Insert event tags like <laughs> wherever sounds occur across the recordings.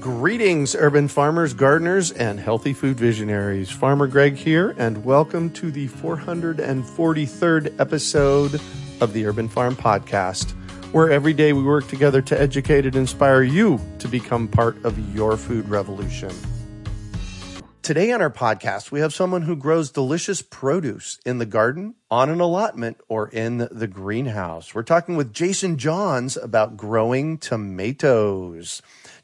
Greetings, urban farmers, gardeners, and healthy food visionaries. Farmer Greg here, and welcome to the 443rd episode of the Urban Farm Podcast, where every day we work together to educate and inspire you to become part of your food revolution. Today on our podcast, we have someone who grows delicious produce in the garden, on an allotment, or in the greenhouse. We're talking with Jason Johns about growing tomatoes.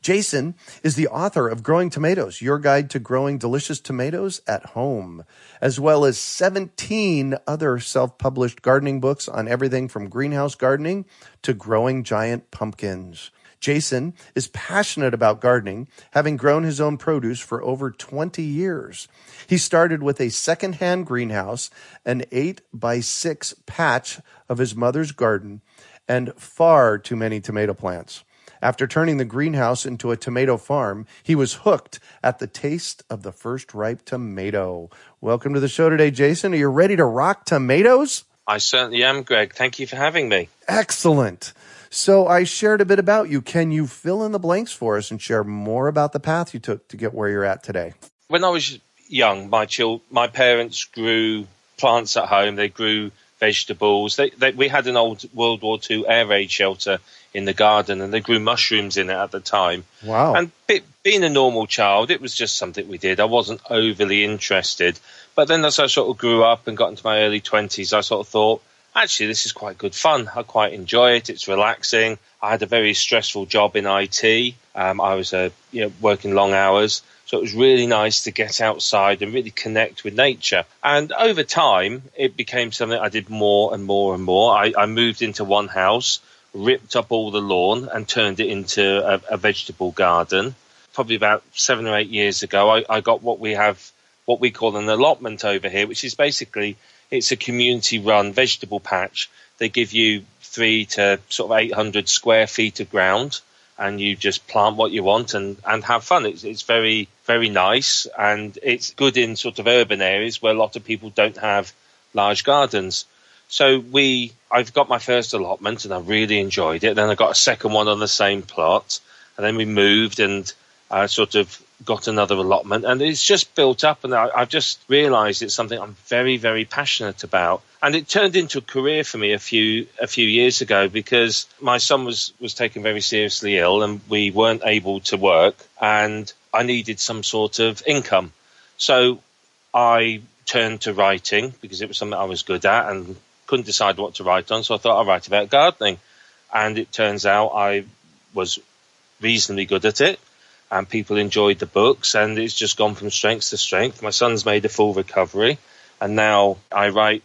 Jason is the author of Growing Tomatoes, Your Guide to Growing Delicious Tomatoes at Home, as well as 17 other self published gardening books on everything from greenhouse gardening to growing giant pumpkins. Jason is passionate about gardening, having grown his own produce for over 20 years. He started with a secondhand greenhouse, an 8 by 6 patch of his mother's garden, and far too many tomato plants. After turning the greenhouse into a tomato farm, he was hooked at the taste of the first ripe tomato. Welcome to the show today, Jason. Are you ready to rock tomatoes? I certainly am, Greg. Thank you for having me. Excellent. So I shared a bit about you. Can you fill in the blanks for us and share more about the path you took to get where you're at today? When I was young, my chil- my parents grew plants at home. They grew vegetables. They, they, we had an old World War II air raid shelter in the garden, and they grew mushrooms in it at the time. Wow! And be, being a normal child, it was just something we did. I wasn't overly interested. But then, as I sort of grew up and got into my early twenties, I sort of thought, actually, this is quite good fun. I quite enjoy it. It's relaxing. I had a very stressful job in IT. Um, I was uh, you know, working long hours. So it was really nice to get outside and really connect with nature. And over time, it became something I did more and more and more. I, I moved into one house, ripped up all the lawn and turned it into a, a vegetable garden. Probably about seven or eight years ago, I, I got what we have, what we call an allotment over here, which is basically it's a community run vegetable patch. They give you three to sort of 800 square feet of ground and you just plant what you want and, and have fun. It's, it's very, very nice and it's good in sort of urban areas where a lot of people don't have large gardens. So we, I've got my first allotment and I really enjoyed it. Then I got a second one on the same plot and then we moved and I sort of got another allotment and it's just built up and I, have just realized it's something I'm very, very passionate about. And it turned into a career for me a few, a few years ago because my son was, was taken very seriously ill and we weren't able to work and I needed some sort of income. So I turned to writing because it was something I was good at and couldn't decide what to write on. So I thought I'll write about gardening. And it turns out I was reasonably good at it and people enjoyed the books and it's just gone from strength to strength. My son's made a full recovery and now I write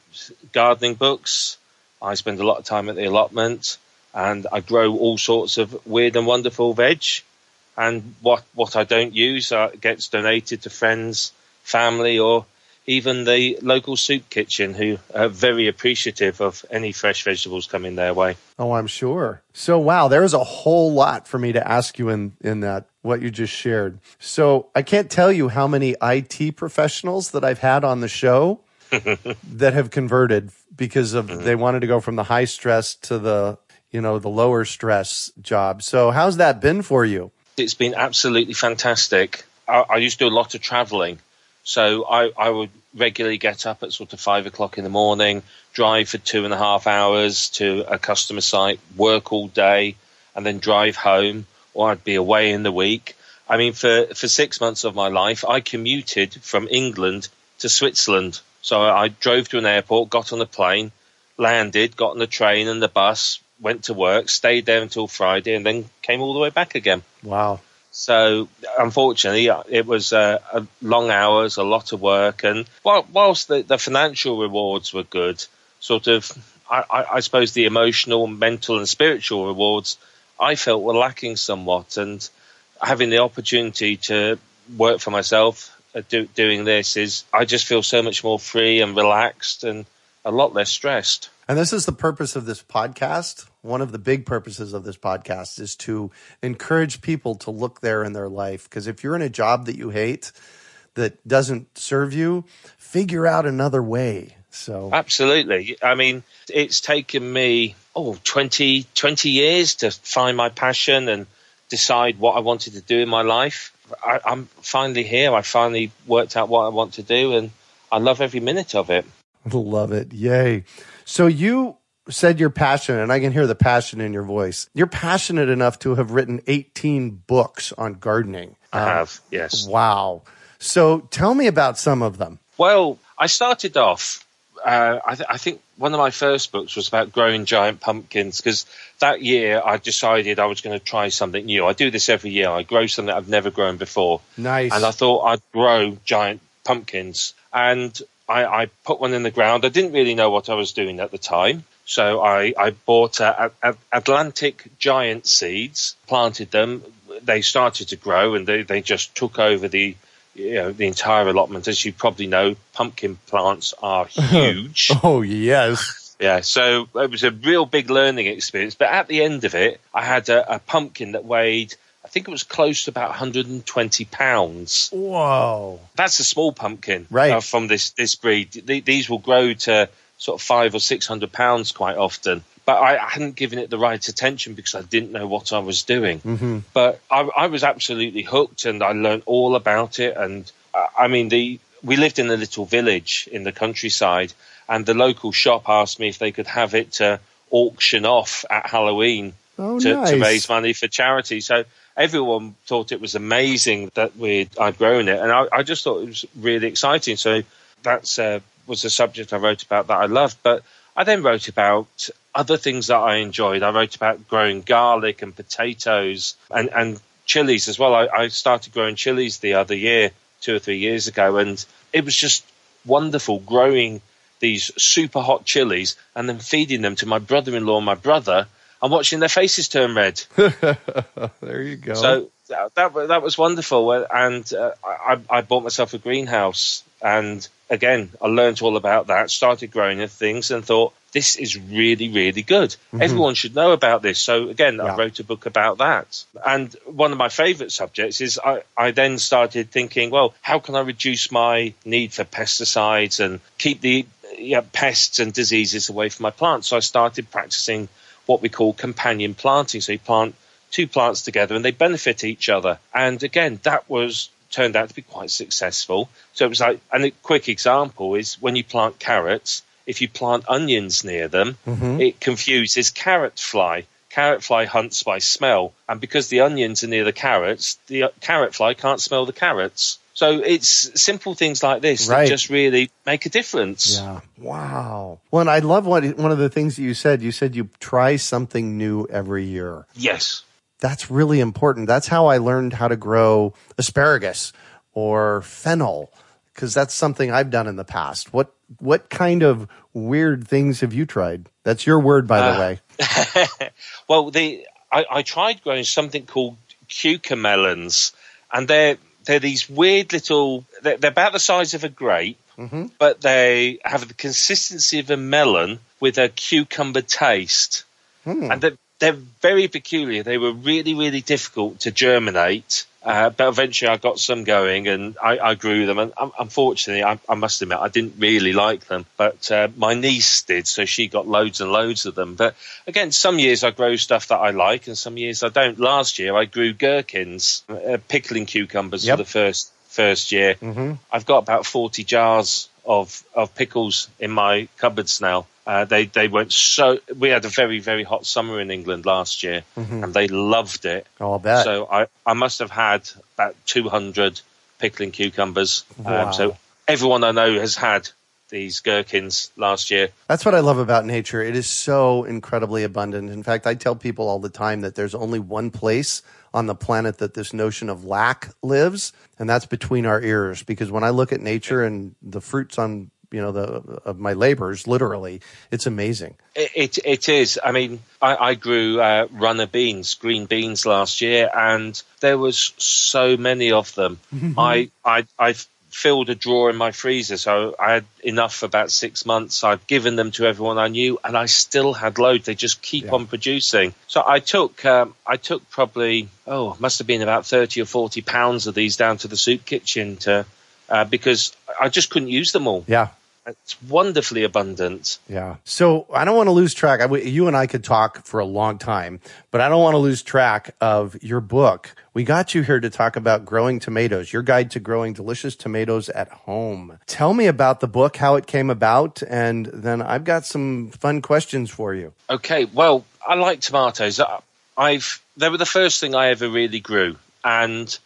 gardening books. I spend a lot of time at the allotment and I grow all sorts of weird and wonderful veg. And what, what I don't use uh, gets donated to friends, family, or even the local soup kitchen who are very appreciative of any fresh vegetables coming their way. Oh, I'm sure. So, wow, there's a whole lot for me to ask you in, in that, what you just shared. So, I can't tell you how many IT professionals that I've had on the show <laughs> that have converted because of mm-hmm. they wanted to go from the high stress to the you know, the lower stress job. So how's that been for you? It's been absolutely fantastic. I, I used to do a lot of traveling. So I, I would regularly get up at sort of five o'clock in the morning, drive for two and a half hours to a customer site, work all day, and then drive home, or I'd be away in the week. I mean, for, for six months of my life, I commuted from England to Switzerland. So I drove to an airport, got on a plane, landed, got on the train and the bus, went to work, stayed there until Friday, and then came all the way back again. Wow. So unfortunately, it was uh, long hours, a lot of work, and whilst the, the financial rewards were good, sort of, I, I, suppose the emotional, mental, and spiritual rewards I felt were lacking somewhat. And having the opportunity to work for myself, uh, do, doing this is, I just feel so much more free and relaxed and a lot less stressed. And this is the purpose of this podcast. One of the big purposes of this podcast is to encourage people to look there in their life. Because if you're in a job that you hate, that doesn't serve you, figure out another way. So absolutely. I mean, it's taken me oh 20, 20 years to find my passion and decide what I wanted to do in my life. I, I'm finally here. I finally worked out what I want to do, and I love every minute of it. Love it. Yay. So you said you're passionate, and I can hear the passion in your voice. You're passionate enough to have written 18 books on gardening. I um, have, yes. Wow. So tell me about some of them. Well, I started off. Uh, I, th- I, think one of my first books was about growing giant pumpkins because that year I decided I was going to try something new. I do this every year. I grow something I've never grown before. Nice. And I thought I'd grow giant pumpkins. And I, I, put one in the ground. I didn't really know what I was doing at the time. So I, I bought uh, Atlantic giant seeds, planted them. They started to grow and they, they just took over the you know, the entire allotment. As you probably know, pumpkin plants are <laughs> huge. oh, yes. Yeah, so it was a real big learning experience. But at the end of it, I had a, a pumpkin that weighed think it was close to about 120 pounds. Whoa! That's a small pumpkin, right? Uh, from this this breed, these will grow to sort of five or six hundred pounds quite often. But I hadn't given it the right attention because I didn't know what I was doing. Mm-hmm. But I, I, was absolutely hooked, and I learned all about it. And uh, I mean, the we lived in a little village in the countryside, and the local shop asked me if they could have it to auction off at Halloween oh, to, nice. to raise money for charity. So everyone thought it was amazing that we I'd grown it, and I, I, just thought it was really exciting. So that uh, was a subject I wrote about that I loved. But I then wrote about other things that I enjoyed. I wrote about growing garlic and potatoes and, and chilies as well. I, I started growing chilies the other year, two or three years ago, and it was just wonderful growing these super hot chilies and then feeding them to my brother-in-law my brother and watching their faces turn red. <laughs> there you go. So that that was wonderful, and uh, I, I bought myself a greenhouse, and again I learned all about that. Started growing things, and thought this is really really good. Mm-hmm. Everyone should know about this. So again, yeah. I wrote a book about that. And one of my favourite subjects is I, I then started thinking, well, how can I reduce my need for pesticides and keep the yeah, pests and diseases away from my plants? So I started practicing what we call companion planting. So you plant two plants together and they benefit each other. And again, that was turned out to be quite successful. So it was like, and a quick example is when you plant carrots, if you plant onions near them, mm-hmm. it confuses carrot fly. Carrot fly hunts by smell, and because the onions are near the carrots, the carrot fly can't smell the carrots. So it's simple things like this right. that just really make a difference. Yeah. Wow. Well, and I love what one of the things that you said. You said you try something new every year. Yes. That's really important. That's how I learned how to grow asparagus or fennel because that's something I've done in the past. What what kind of weird things have you tried? That's your word, by uh, the way. <laughs> well, the I, I tried growing something called cucamelons, and they're they're these weird little. They're, they're about the size of a grape, mm-hmm. but they have the consistency of a melon with a cucumber taste, mm. and they're they're very peculiar. They were really, really difficult to germinate. Uh, but eventually I got some going and I, I grew them. And um, unfortunately, I, I, must admit, I didn't really like them. But uh, my niece did, so she got loads and loads of them. But again, some years I grow stuff that I like and some years I don't. Last year I grew gherkins, uh, pickling cucumbers yep. for the first first year. Mm-hmm. I've got about 40 jars of, of pickles in my cupboards now. Uh, they they went so. We had a very very hot summer in England last year, mm-hmm. and they loved it. Oh, I bet. So I I must have had about two hundred pickling cucumbers. Um, wow. Um, so everyone I know has had these gherkins last year. That's what I love about nature. It is so incredibly abundant. In fact, I tell people all the time that there's only one place on the planet that this notion of lack lives, and that's between our ears. Because when I look at nature and the fruits on you know the of my labors literally it's amazing it it, it is i mean i, I grew uh, runner beans green beans last year and there was so many of them <laughs> i i i filled a drawer in my freezer so i had enough for about six months I'd given them to everyone i knew and i still had loads they just keep yeah. on producing so i took um, i took probably oh must have been about 30 or 40 pounds of these down to the soup kitchen to uh, because I just couldn't use them all. Yeah. It's wonderfully abundant. Yeah. So I don't want to lose track. I, you and I could talk for a long time, but I don't want to lose track of your book. We got you here to talk about growing tomatoes, your guide to growing delicious tomatoes at home. Tell me about the book, how it came about, and then I've got some fun questions for you. Okay. Well, I like tomatoes. I've they were the first thing I ever really grew, and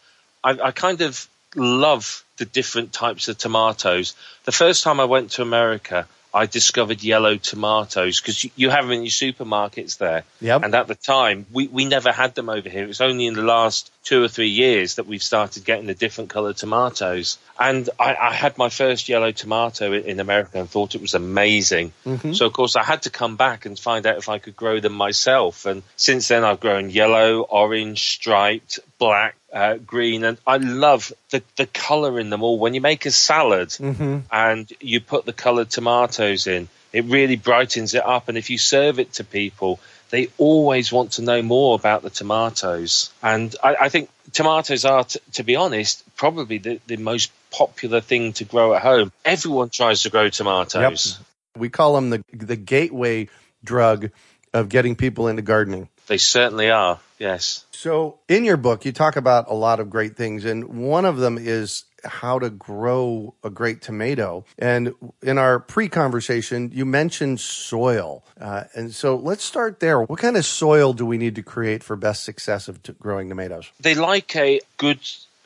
I, I kind of love the different types of tomatoes. The first time I went to America, I discovered yellow tomatoes because you, you, have them in your supermarkets there. Yep. And at the time, we, we never had them over here. It was only in the last two or three years that we've started getting the different coloured tomatoes. And I, I, had my first yellow tomato in America and thought it was amazing. Mm-hmm. So, of course, I had to come back and find out if I could grow them myself. And since then, I've grown yellow, orange, striped, black, uh, green, and I love the the color in them all. When you make a salad mm-hmm. and you put the colored tomatoes in, it really brightens it up. And if you serve it to people, they always want to know more about the tomatoes. And I, I think tomatoes are, t- to be honest, probably the, the most popular thing to grow at home. Everyone tries to grow tomatoes. Yep. We call them the the gateway drug of getting people into gardening. They certainly are. Yes. So, in your book, you talk about a lot of great things, and one of them is how to grow a great tomato. And in our pre conversation, you mentioned soil. Uh, and so let's start there. What kind of soil do we need to create for best success of t- growing tomatoes? They like a good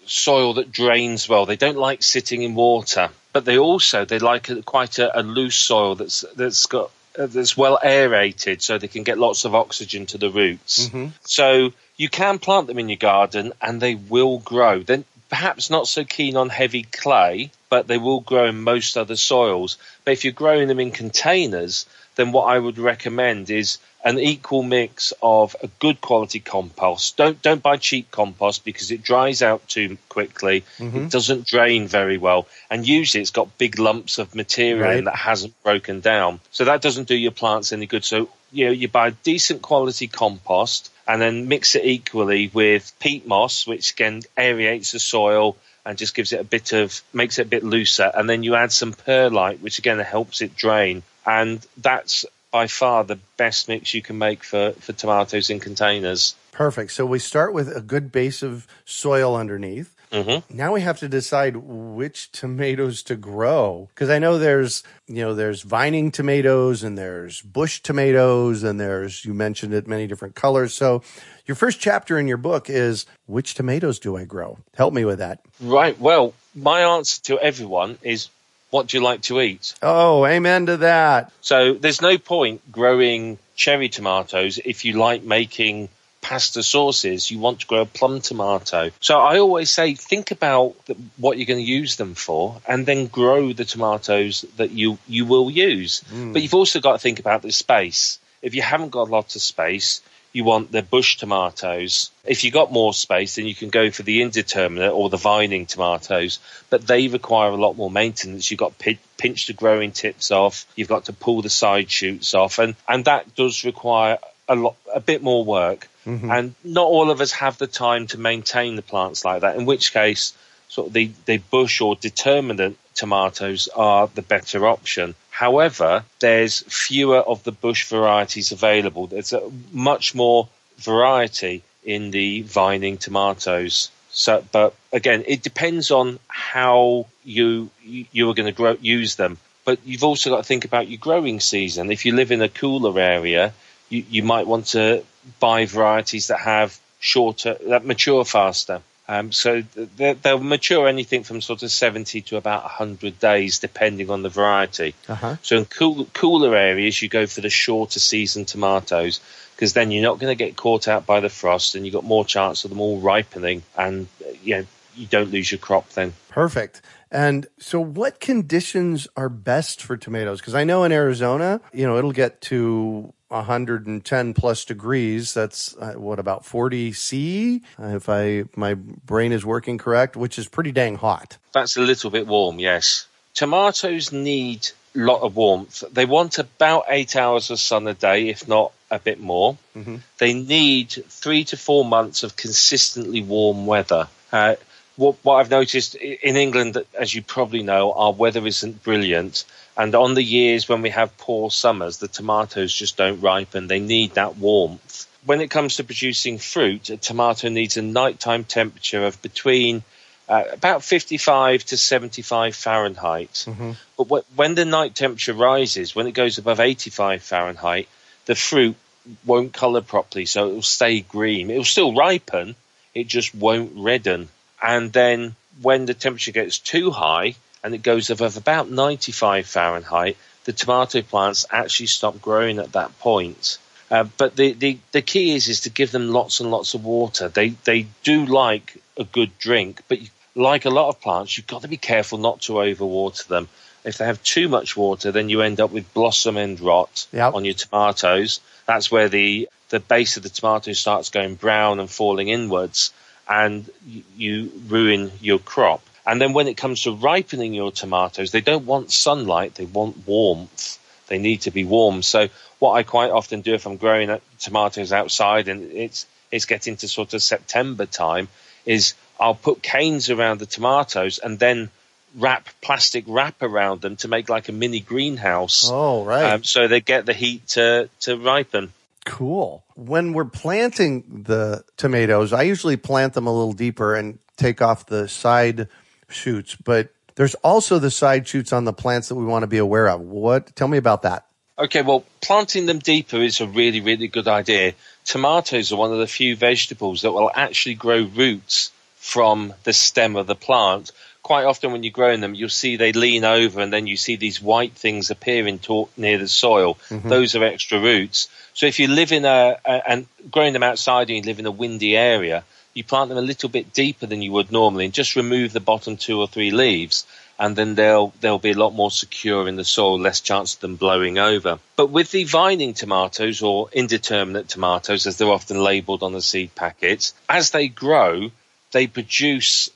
soil that drains well. They don't like sitting in water, but they also they like a, quite a, a loose soil that's that's got uh, that's well aerated so they can get lots of oxygen to the roots. Mm-hmm. So you can plant them in your garden and they will grow. Then perhaps not so keen on heavy clay, but they will grow in most other soils. But if you're growing them in containers, then what I would recommend is an equal mix of a good quality compost. Don't don't buy cheap compost because it dries out too quickly. Mm-hmm. It doesn't drain very well, and usually it's got big lumps of material right. in that hasn't broken down. So that doesn't do your plants any good. So you know you buy decent quality compost and then mix it equally with peat moss, which again aerates the soil and just gives it a bit of makes it a bit looser. And then you add some perlite, which again helps it drain. And that's by far the best mix you can make for, for tomatoes in containers. Perfect. So we start with a good base of soil underneath. Mm-hmm. Now we have to decide which tomatoes to grow because I know there's you know there's vining tomatoes and there's bush tomatoes and there's you mentioned it many different colors. So your first chapter in your book is which tomatoes do I grow? Help me with that. Right. Well, my answer to everyone is what do you like to eat? Oh, amen to that. So there's no point growing cherry tomatoes if you like making pasta sauces. You want to grow a plum tomato. So I always say, think about what you're going to use them for, and then grow the tomatoes that you you will use. Mm. But you've also got to think about the space. If you haven't got lots of space, you want the bush tomatoes. If you've got more space, then you can go for the indeterminate or the vining tomatoes, but they require a lot more maintenance. You've got to pinch the growing tips off, you've got to pull the side shoots off, and, and that does require a lot, a bit more work, mm-hmm. and not all of us have the time to maintain the plants like that. In which case, sort of the, the bush or determinate tomatoes are the better option. However, there's fewer of the bush varieties available. There's a much more variety in the vining tomatoes. So, but again, it depends on how you you are going to grow, use them. But you've also got to think about your growing season. If you live in a cooler area, you, you might want to buy varieties that have shorter, that mature faster. Um, so they'll mature anything from sort of 70 to about 100 days, depending on the variety. Uh-huh. So in cool, cooler areas, you go for the shorter season tomatoes because then you're not going to get caught out by the frost and you've got more chance of them all ripening and you know, you don't lose your crop then. Perfect. And so what conditions are best for tomatoes? Because I know in Arizona, you know, it'll get to 110 plus degrees. That's uh, what about 40 C, if I my brain is working correct, which is pretty dang hot. That's a little bit warm, yes. Tomatoes need a lot of warmth. They want about eight hours of sun a day, if not a bit more. Mm-hmm. They need three to four months of consistently warm weather. Uh, what, what I've noticed in England, as you probably know, our weather isn't brilliant. And on the years when we have poor summers, the tomatoes just don't ripen. They need that warmth. When it comes to producing fruit, a tomato needs a nighttime temperature of between uh, about 55 to 75 Fahrenheit. Mm-hmm. But w- when the night temperature rises, when it goes above 85 Fahrenheit, the fruit won't colour properly, so it will stay green. It will still ripen, it just won't redden. And then when the temperature gets too high and it goes above about 95 Fahrenheit, the tomato plants actually stop growing at that point. Uh, but the, the, the key is is to give them lots and lots of water. They they do like a good drink, but like a lot of plants, you've got to be careful not to overwater them. If they have too much water, then you end up with blossom end rot yep. on your tomatoes. That's where the the base of the tomato starts going brown and falling inwards and you ruin your crop. And then when it comes to ripening your tomatoes, they don't want sunlight, they want warmth. They need to be warm. So what I quite often do if I'm growing tomatoes outside and it's it's getting to sort of September time is I'll put canes around the tomatoes and then wrap plastic wrap around them to make like a mini greenhouse. Oh, right. Um, so they get the heat to to ripen. Cool. When we're planting the tomatoes, I usually plant them a little deeper and take off the side shoots, but there's also the side shoots on the plants that we want to be aware of. What? Tell me about that. Okay, well, planting them deeper is a really, really good idea. Tomatoes are one of the few vegetables that will actually grow roots from the stem of the plant. Quite often, when you're growing them, you'll see they lean over and then you see these white things appearing to, near the soil. Mm-hmm. Those are extra roots. So if you live in a, a, and growing them outside and you live in a windy area, you plant them a little bit deeper than you would normally and just remove the bottom two or three leaves and then they'll they'll be a lot more secure in the soil, less chance of them blowing over. But with the vining tomatoes or indeterminate tomatoes, as they're often labelled on the seed packets, as they grow, they produce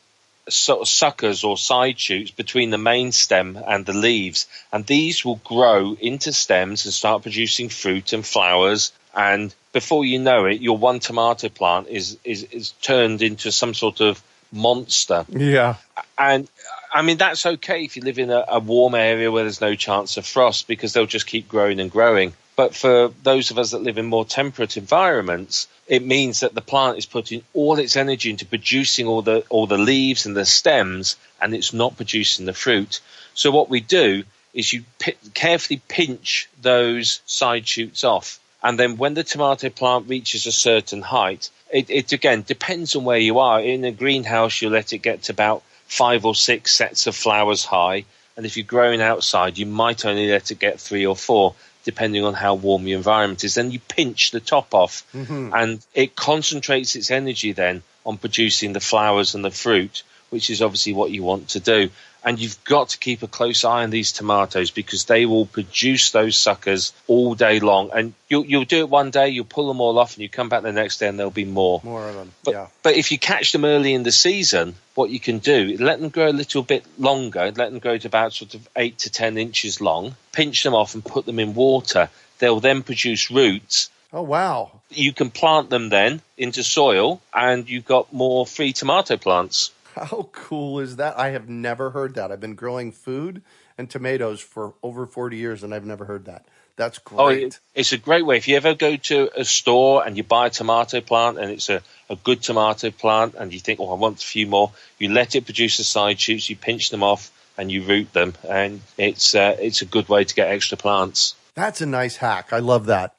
sort of suckers or side shoots between the main stem and the leaves, and these will grow into stems and start producing fruit and flowers. And before you know it, your one tomato plant is is, is turned into some sort of monster. Yeah. And I mean that's okay if you live in a, a warm area where there's no chance of frost because they'll just keep growing and growing. But for those of us that live in more temperate environments, it means that the plant is putting all its energy into producing all the all the leaves and the stems, and it's not producing the fruit. So what we do is you p- carefully pinch those side shoots off, and then when the tomato plant reaches a certain height, it, it again depends on where you are. In a greenhouse, you let it get to about five or six sets of flowers high, and if you're growing outside, you might only let it get three or four depending on how warm your environment is. Then you pinch the top off, mm-hmm. and it concentrates its energy then on producing the flowers and the fruit, which is obviously what you want to do. And you've got to keep a close eye on these tomatoes because they will produce those suckers all day long. And you'll, you'll do it one day, you'll pull them all off, and you come back the next day and there'll be more. More of them. But, yeah. but if you catch them early in the season, what you can do, let them grow a little bit longer, let them grow to about sort of eight to 10 inches long, pinch them off and put them in water. They'll then produce roots Oh, wow. You can plant them then into soil and you've got more free tomato plants. How cool is that? I have never heard that. I've been growing food and tomatoes for over 40 years and I've never heard that. That's great. Oh, it, it's a great way. If you ever go to a store and you buy a tomato plant and it's a, a good tomato plant and you think, oh, I want a few more, you let it produce the side shoots, you pinch them off and you root them. And it's, uh, it's a good way to get extra plants. That's a nice hack. I love that.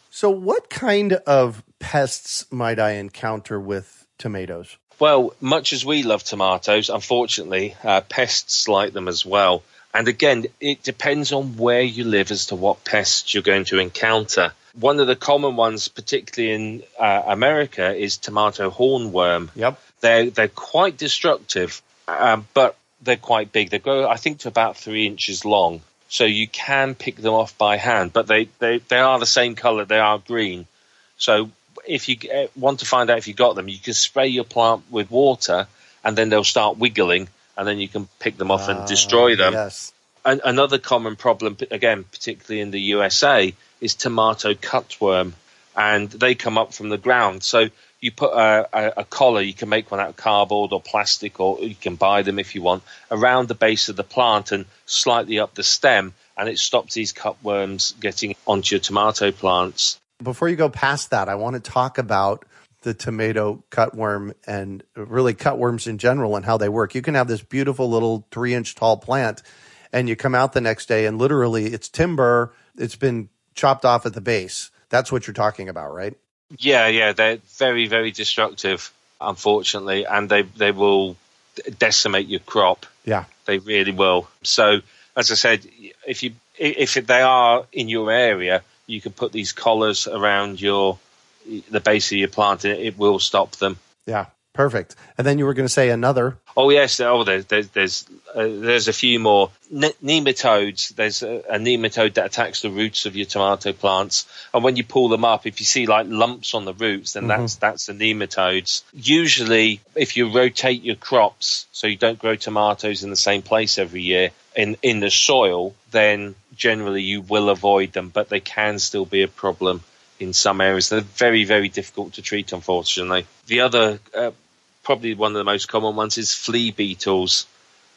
<laughs> so, what kind of pests might I encounter with tomatoes? Well, much as we love tomatoes, unfortunately, uh, pests like them as well. And again, it depends on where you live as to what pests you're going to encounter. One of the common ones, particularly in uh, America, is tomato hornworm. Yep. They're, they're quite destructive, um, but they're quite big. They grow, I think, to about three inches long. So you can pick them off by hand, but they, they, they are the same color. They are green. So if you uh, want to find out if you got them, you can spray your plant with water and then they'll start wiggling and then you can pick them off and ah, destroy them. Yes. And another common problem, again, particularly in the USA, is tomato cutworm, and they come up from the ground. So you put a, a, a, collar, you can make one out of cardboard or plastic, or you can buy them if you want, around the base of the plant and slightly up the stem, and it stops these cutworms getting onto your tomato plants. Before you go past that, I want to talk about the tomato cutworm and really cutworms in general and how they work. You can have this beautiful little three inch tall plant and you come out the next day and literally it's timber, it's been chopped off at the base. That's what you're talking about, right? Yeah, yeah. They're very, very destructive, unfortunately, and they, they will decimate your crop. Yeah. They really will. So, as I said, if you if they are in your area, you can put these collars around your the base of your plant, and it will stop them. Yeah, perfect. And then you were going to say another. Oh yes, oh there's there's there's, uh, there's a few more ne- nematodes. There's a, a, nematode that attacks the roots of your tomato plants, and when you pull them up, if you see like lumps on the roots, then mm-hmm. that's that's the nematodes. Usually, if you rotate your crops so you don't grow tomatoes in the same place every year in in the soil, then generally you will avoid them, but they can still be a problem in some areas. They're very, very difficult to treat, unfortunately. The other, uh, probably one of the most common ones is flea beetles.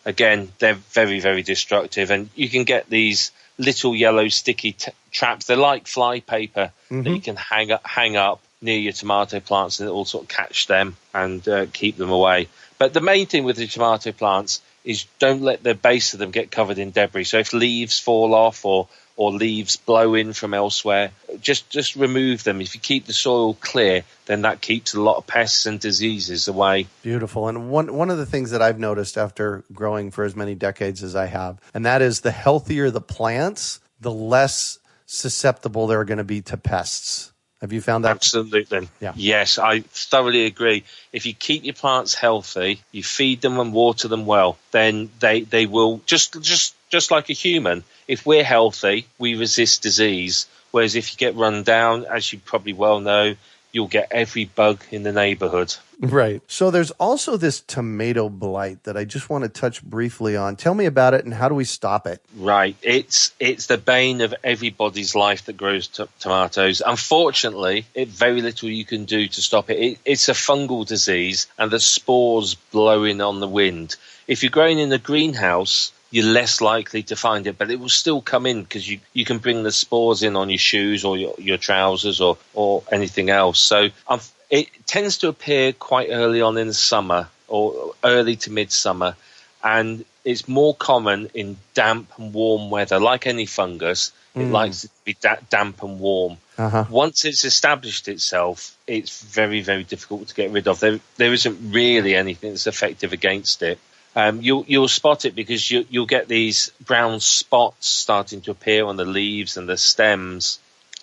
Again, they're very, very destructive, and you can get these little yellow sticky t- traps. They're like fly paper mm-hmm. that you can hang up, hang up near your tomato plants, and it will sort of catch them and uh, keep them away. But the main thing with the tomato plants is don't let the base of them get covered in debris. So if leaves fall off or or leaves blow in from elsewhere. Just just remove them. If you keep the soil clear, then that keeps a lot of pests and diseases away. Beautiful. And one one of the things that I've noticed after growing for as many decades as I have, and that is the healthier the plants, the less susceptible they're going to be to pests. Have you found that? Absolutely. Yeah. Yes, I thoroughly agree. If you keep your plants healthy, you feed them and water them well, then they, they will just just just like a human. If we're healthy, we resist disease. Whereas if you get run down, as you probably well know, you'll get every bug in the neighborhood. Right. So there's also this tomato blight that I just want to touch briefly on. Tell me about it and how do we stop it? Right. It's it's the bane of everybody's life that grows t- tomatoes. Unfortunately, it very little you can do to stop it. it. It's a fungal disease and the spores blowing on the wind. If you're growing in a greenhouse, you're less likely to find it, but it will still come in because you, you can bring the spores in on your shoes or your, your trousers or, or anything else. So um, it tends to appear quite early on in the summer or early to midsummer, and it's more common in damp and warm weather. Like any fungus, it mm. likes to be da- damp and warm. Uh-huh. Once it's established itself, it's very, very difficult to get rid of. There, there isn't really anything that's effective against it um, you'll you'll spot it because you you'll get these brown spots starting to appear on the leaves and the stems,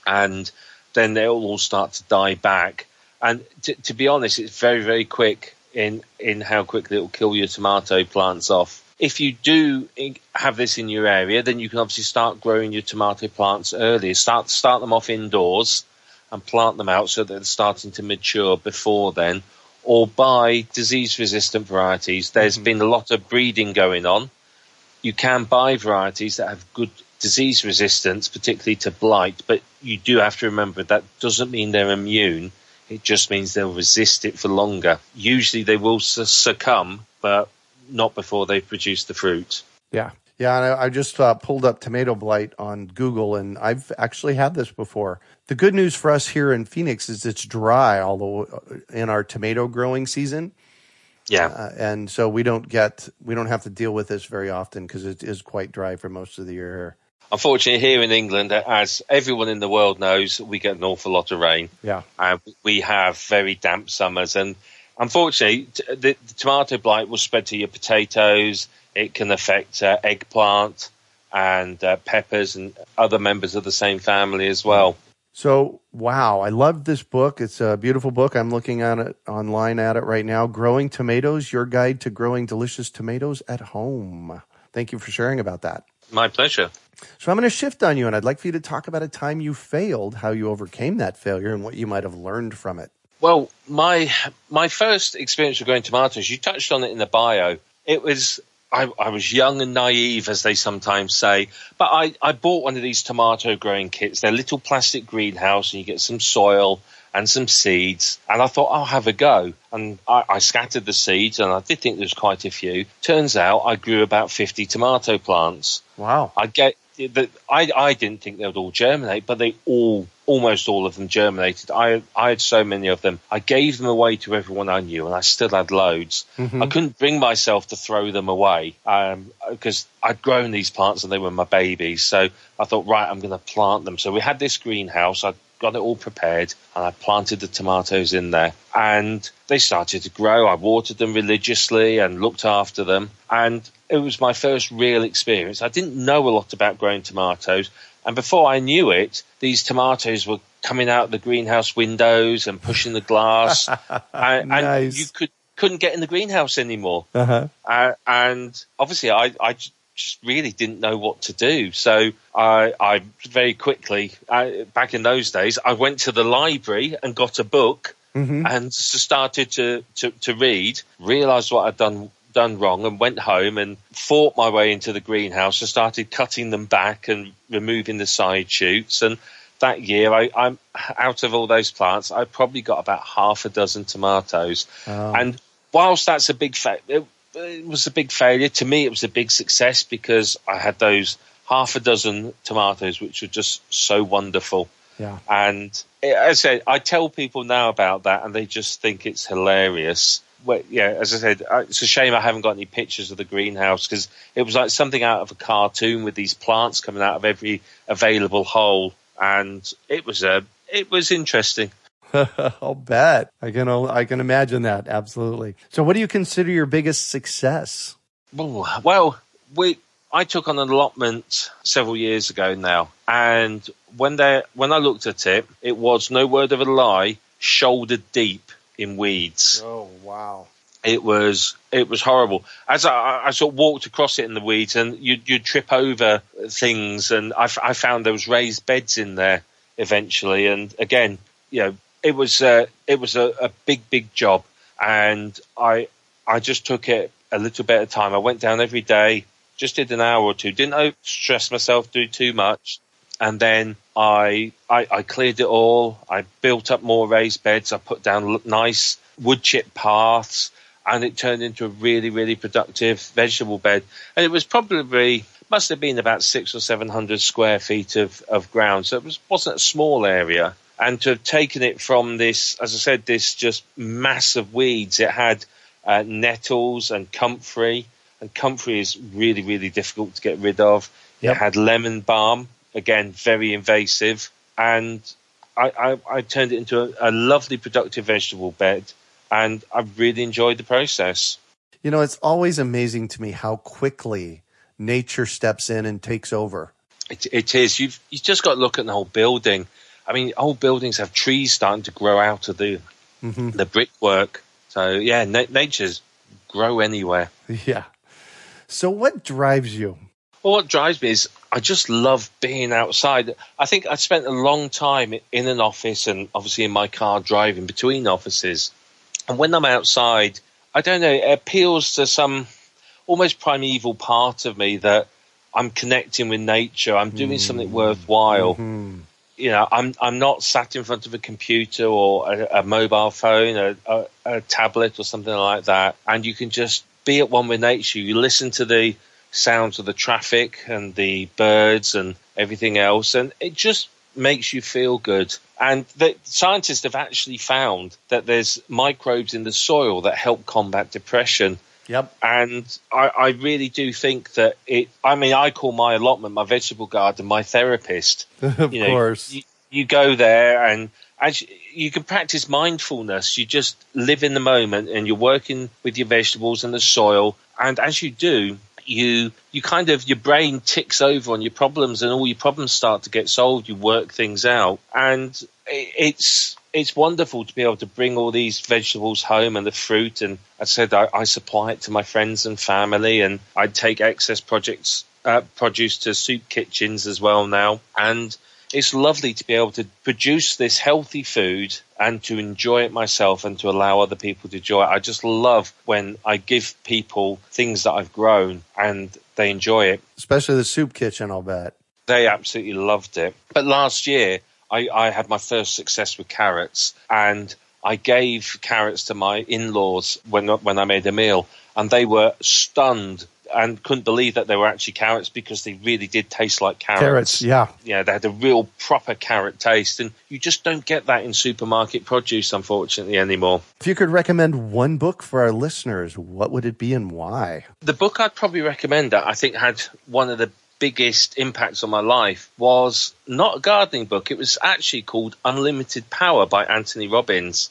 and then they'll all start to die back. And to, to be honest, it's very very quick in in how quickly it will kill your tomato plants off. If you do have this in your area, then you can obviously start growing your tomato plants earlier. Start start them off indoors and plant them out so that they're starting to mature before then or buy disease resistant varieties. There's mm-hmm. been a lot of breeding going on. You can buy varieties that have good disease resistance, particularly to blight. But you do have to remember that doesn't mean they're immune. It just means they'll resist it for longer. Usually they will succumb, but not before they've produced the fruit. Yeah. Yeah, and I, I just uh, pulled up tomato blight on Google, and I've actually had this before. The good news for us here in Phoenix is it's dry, although uh, in our tomato growing season. Yeah, uh, and so we don't get we don't have to deal with this very often because it is quite dry for most of the year here. Unfortunately, here in England, as everyone in the world knows, we get an awful lot of rain. Yeah, and we have very damp summers, and unfortunately, the, the tomato blight will spread to your potatoes it can affect uh, eggplant and uh, peppers and other members of the same family as well. So, wow, I love this book. It's a beautiful book. I'm looking at it online at it right now. Growing Tomatoes, Your Guide to Growing Delicious Tomatoes at Home. Thank you for sharing about that. My pleasure. So, I'm going to shift on you, and I'd like for you to talk about a time you failed, how you overcame that failure, and what you might have learned from it. Well, my my first experience with growing tomatoes, you touched on it in the bio. It was I, I, was young and naive, as they sometimes say, but I, I bought one of these tomato growing kits. They're a little plastic greenhouse, and you get some soil and some seeds. And I thought I'll have a go. And I, I scattered the seeds, and I did think there was quite a few. Turns out I grew about 50 tomato plants. Wow! I get that. I I didn't think they would all germinate, but they all almost all of them germinated. I I had so many of them. I gave them away to everyone I knew, and I still had loads. Mm-hmm. I couldn't bring myself to throw them away because um, I'd grown these plants and they were my babies. So I thought, right, I'm going to plant them. So we had this greenhouse. I got it all prepared and I planted the tomatoes in there and they started to grow. I watered them religiously and looked after them and it was my first real experience. I didn't know a lot about growing tomatoes and before I knew it, these tomatoes were coming out the greenhouse windows and pushing the glass, <laughs> and, nice. and, you could couldn't get in the greenhouse anymore. Uh-huh. Uh, and obviously, I, I just really didn't know what to do. So I, I very quickly, uh, back in those days, I went to the library and got a book. Mm-hmm. And started to, to, to read, realized what I'd done done wrong and went home and fought my way into the greenhouse and started cutting them back and removing the side shoots. And that year, I, am out of all those plants, I probably got about half a dozen tomatoes. Oh. And whilst that's a big fact, it, it was a big failure. To me, it was a big success because I had those half a dozen tomatoes, which were just so wonderful. Yeah. And it, as I said, I tell people now about that, and they just think it's hilarious well, yeah, as I said, uh, it's a shame I haven't got any pictures of the greenhouse because it was like something out of a cartoon with these plants coming out of every available hole, and it was a it was interesting. <laughs> I'll bet. I can I can imagine that absolutely. So, what do you consider your biggest success? Well, we I took on an allotment several years ago now, and when they when I looked at it, it was no word of a lie, shoulder deep in weeds. Oh wow! It was it was horrible. As I, I sort of walked across it in the weeds, and you'd, you'd trip over things, and I, I found there was raised beds in there eventually. And again, you know, it was uh, it was a, a big big job, and I I just took it a little bit of time. I went down every day, just did an hour or two. Didn't stress myself, do too much and then I, I, I cleared it all. I built up more raised beds. I put down nice wood chip paths, and it turned into a really really productive vegetable bed. And it was probably must have been about six or seven hundred square feet of, of ground, so it was wasn't a small area. And to have taken it from this, as I said, this just mass of weeds, it had uh, nettles and comfrey, and comfrey is really really difficult to get rid of. Yep. It had lemon balm, again, very invasive. And I, I, I turned it into a, a lovely, productive vegetable bed. And I really enjoyed the process. You know, it's always amazing to me how quickly nature steps in and takes over. It, it is. You've, you've just got to look at the whole building. I mean, old buildings have trees starting to grow out of the mm-hmm. the brickwork. So yeah, na- nature's grow anywhere. <laughs> Yeah. So what drives you? Well, what drives me is I just love being outside. I think I spent a long time in an office and obviously in my car driving between offices. And when I'm outside, I don't know, it appeals to some almost primeval part of me that I'm connecting with nature. I'm doing mm. something worthwhile. Mm-hmm. You know, I'm I'm not sat in front of a computer or a, a mobile phone, a, a, a tablet or something like that, and you can just be at one with nature. You listen to the sounds of the traffic and the birds and everything else, and it just makes you feel good. And the scientists have actually found that there's microbes in the soil that help combat depression. Yep. And I, I, really do think that it, I mean, I call my allotment, my vegetable garden, my therapist. of <laughs> you know, course. You, you, go there and as you can practice mindfulness. You just live in the moment and you're working with your vegetables and the soil. And as you do, you you kind of your brain ticks over on your problems and all your problems start to get solved you work things out. And it's it's wonderful to be able to bring all these vegetables home and the fruit. And I said I, I supply it to my friends and family. And I take excess projects uh, produce to soup kitchens as well now. And it's lovely to be able to produce this healthy food and to enjoy it myself and to allow other people to enjoy it. I just love when I give people things that I've grown and they enjoy it. Especially the soup kitchen, I'll bet. They absolutely loved it. But last year, I, I had my first success with carrots and I gave carrots to my in-laws when when I made a meal, and they were stunned and couldn't believe that they were actually carrots because they really did taste like carrots. Carrots, yeah. Yeah, they had a real proper carrot taste. And you just don't get that in supermarket produce, unfortunately, anymore. If you could recommend one book for our listeners, what would it be and why? The book I'd probably recommend that I think had one of the biggest impacts on my life was not a gardening book. It was actually called Unlimited Power by Anthony Robbins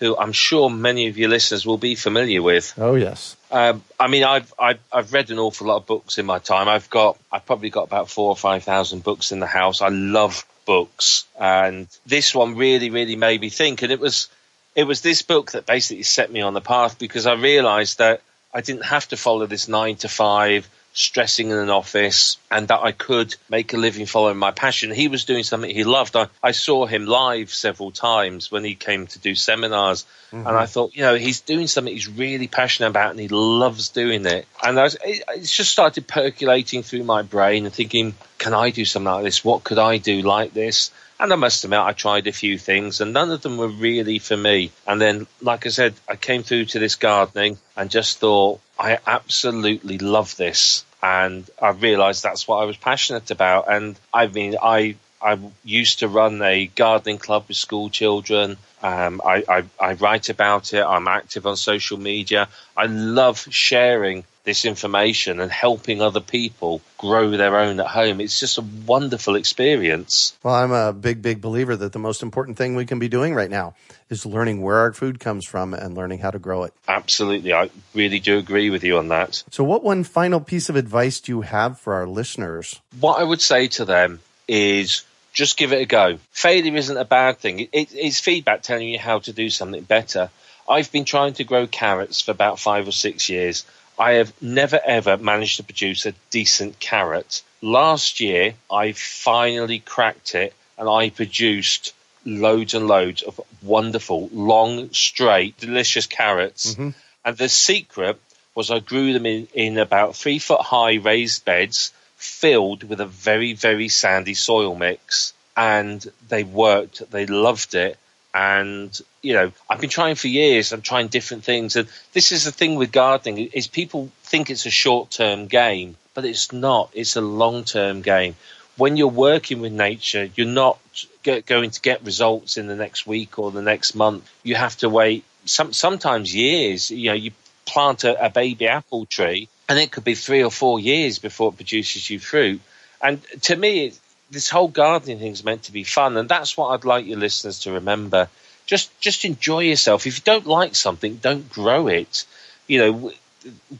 who I'm sure many of your listeners will be familiar with. Oh yes. Um, I mean, I've, I've, I've read an awful lot of books in my time. I've got I've probably got about four or five thousand books in the house. I love books, and this one really really made me think. And it was it was this book that basically set me on the path because I realised that I didn't have to follow this nine to five stressing in an office and that I could make a living following my passion. He was doing something he loved. I, I saw him live several times when he came to do seminars mm-hmm. and I thought, you know, he's doing something he's really passionate about and he loves doing it. And I was, it, it just started percolating through my brain and thinking, can I do something like this? What could I do like this? And I must admit, I tried a few things and none of them were really for me. And then, like I said, I came through to this gardening and just thought, I absolutely love this. And I realized that's what I was passionate about. And I mean, I, I used to run a gardening club with school children. Um, I, I, I write about it. I'm active on social media. I love sharing this information and helping other people grow their own at home. It's just a wonderful experience. Well, I'm a big, big believer that the most important thing we can be doing right now is learning where our food comes from and learning how to grow it. Absolutely. I really do agree with you on that. So, what one final piece of advice do you have for our listeners? What I would say to them is just give it a go. Failure isn't a bad thing, it, it's feedback telling you how to do something better. I've been trying to grow carrots for about five or six years. I have never ever managed to produce a decent carrot. Last year, I finally cracked it and I produced loads and loads of wonderful, long, straight, delicious carrots. Mm-hmm. And the secret was I grew them in, in about three foot high raised beds filled with a very, very sandy soil mix. And they worked, they loved it. And, you know, I've been trying for years. I'm trying different things. And this is the thing with gardening is people think it's a short term game, but it's not. It's a long term game. When you're working with nature, you're not get, going to get results in the next week or the next month. You have to wait some, sometimes years. You know, you plant a, a baby apple tree and it could be three or four years before it produces you fruit. And to me, this whole gardening thing is meant to be fun, and that's what I'd like your listeners to remember. Just just enjoy yourself. If you don't like something, don't grow it. You know,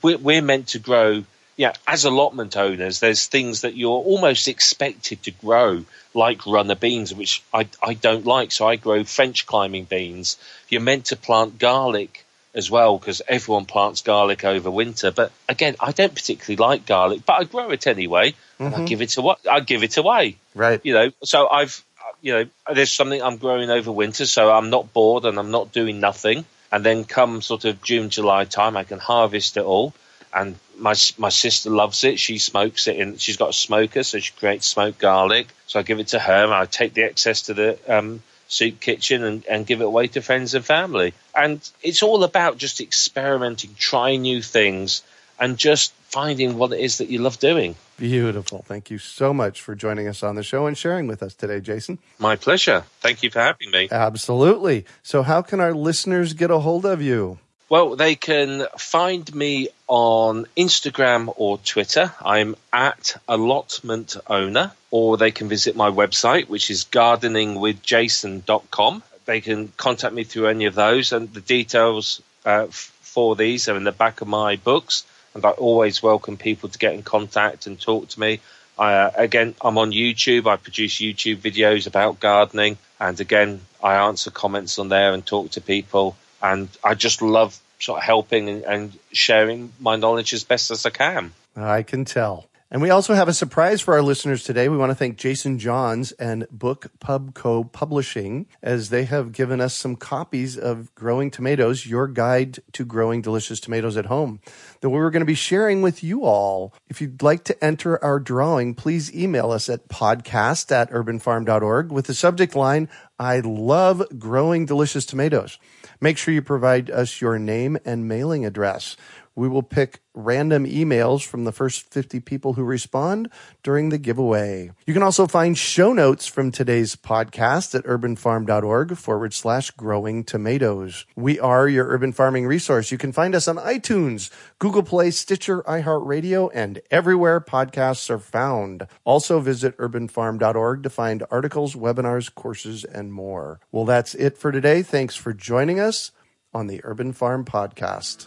we're, we're meant to grow. Yeah, as allotment owners, there's things that you're almost expected to grow, like runner beans, which I, I don't like. So I grow French climbing beans. You're meant to plant garlic as well because everyone plants garlic over winter. But again, I don't particularly like garlic, but I grow it anyway, mm-hmm. and I give it away. I give it away. Right. You know, so I've you know, there's something I'm growing over winter, so I'm not bored and I'm not doing nothing. And then come sort of June, July time, I can harvest it all and my my sister loves it. She smokes it, and she's got a smoker, so she creates smoked garlic. So I give it to her, and I take the excess to the um, soup kitchen and, and give it away to friends and family. And it's all about just experimenting, trying new things, and just finding what it is that you love doing. Beautiful. Thank you so much for joining us on the show and sharing with us today, Jason. My pleasure. Thank you for having me. Absolutely. So, how can our listeners get a hold of you? Well, they can find me on Instagram or Twitter. I'm at allotment owner, or they can visit my website, which is gardeningwithjason.com. They can contact me through any of those, and the details uh, for these are in the back of my books. And I always welcome people to get in contact and talk to me. Uh, again, I'm on YouTube. I produce YouTube videos about gardening. And again, I answer comments on there and talk to people and I just love sort of helping and, and sharing my knowledge as best as I can. I can tell. And we also have a surprise for our listeners today. We want to thank Jason Johns and Book Pub Co. Publishing as they have given us some copies of Growing Tomatoes, your guide to growing delicious tomatoes at home that we were going to be sharing with you all. If you'd like to enter our drawing, please email us at podcast at urbanfarm.org with the subject line, I love growing delicious tomatoes. Make sure you provide us your name and mailing address. We will pick random emails from the first 50 people who respond during the giveaway. You can also find show notes from today's podcast at urbanfarm.org forward slash growing tomatoes. We are your urban farming resource. You can find us on iTunes, Google Play, Stitcher, iHeartRadio, and everywhere podcasts are found. Also visit urbanfarm.org to find articles, webinars, courses, and more. Well, that's it for today. Thanks for joining us on the Urban Farm Podcast.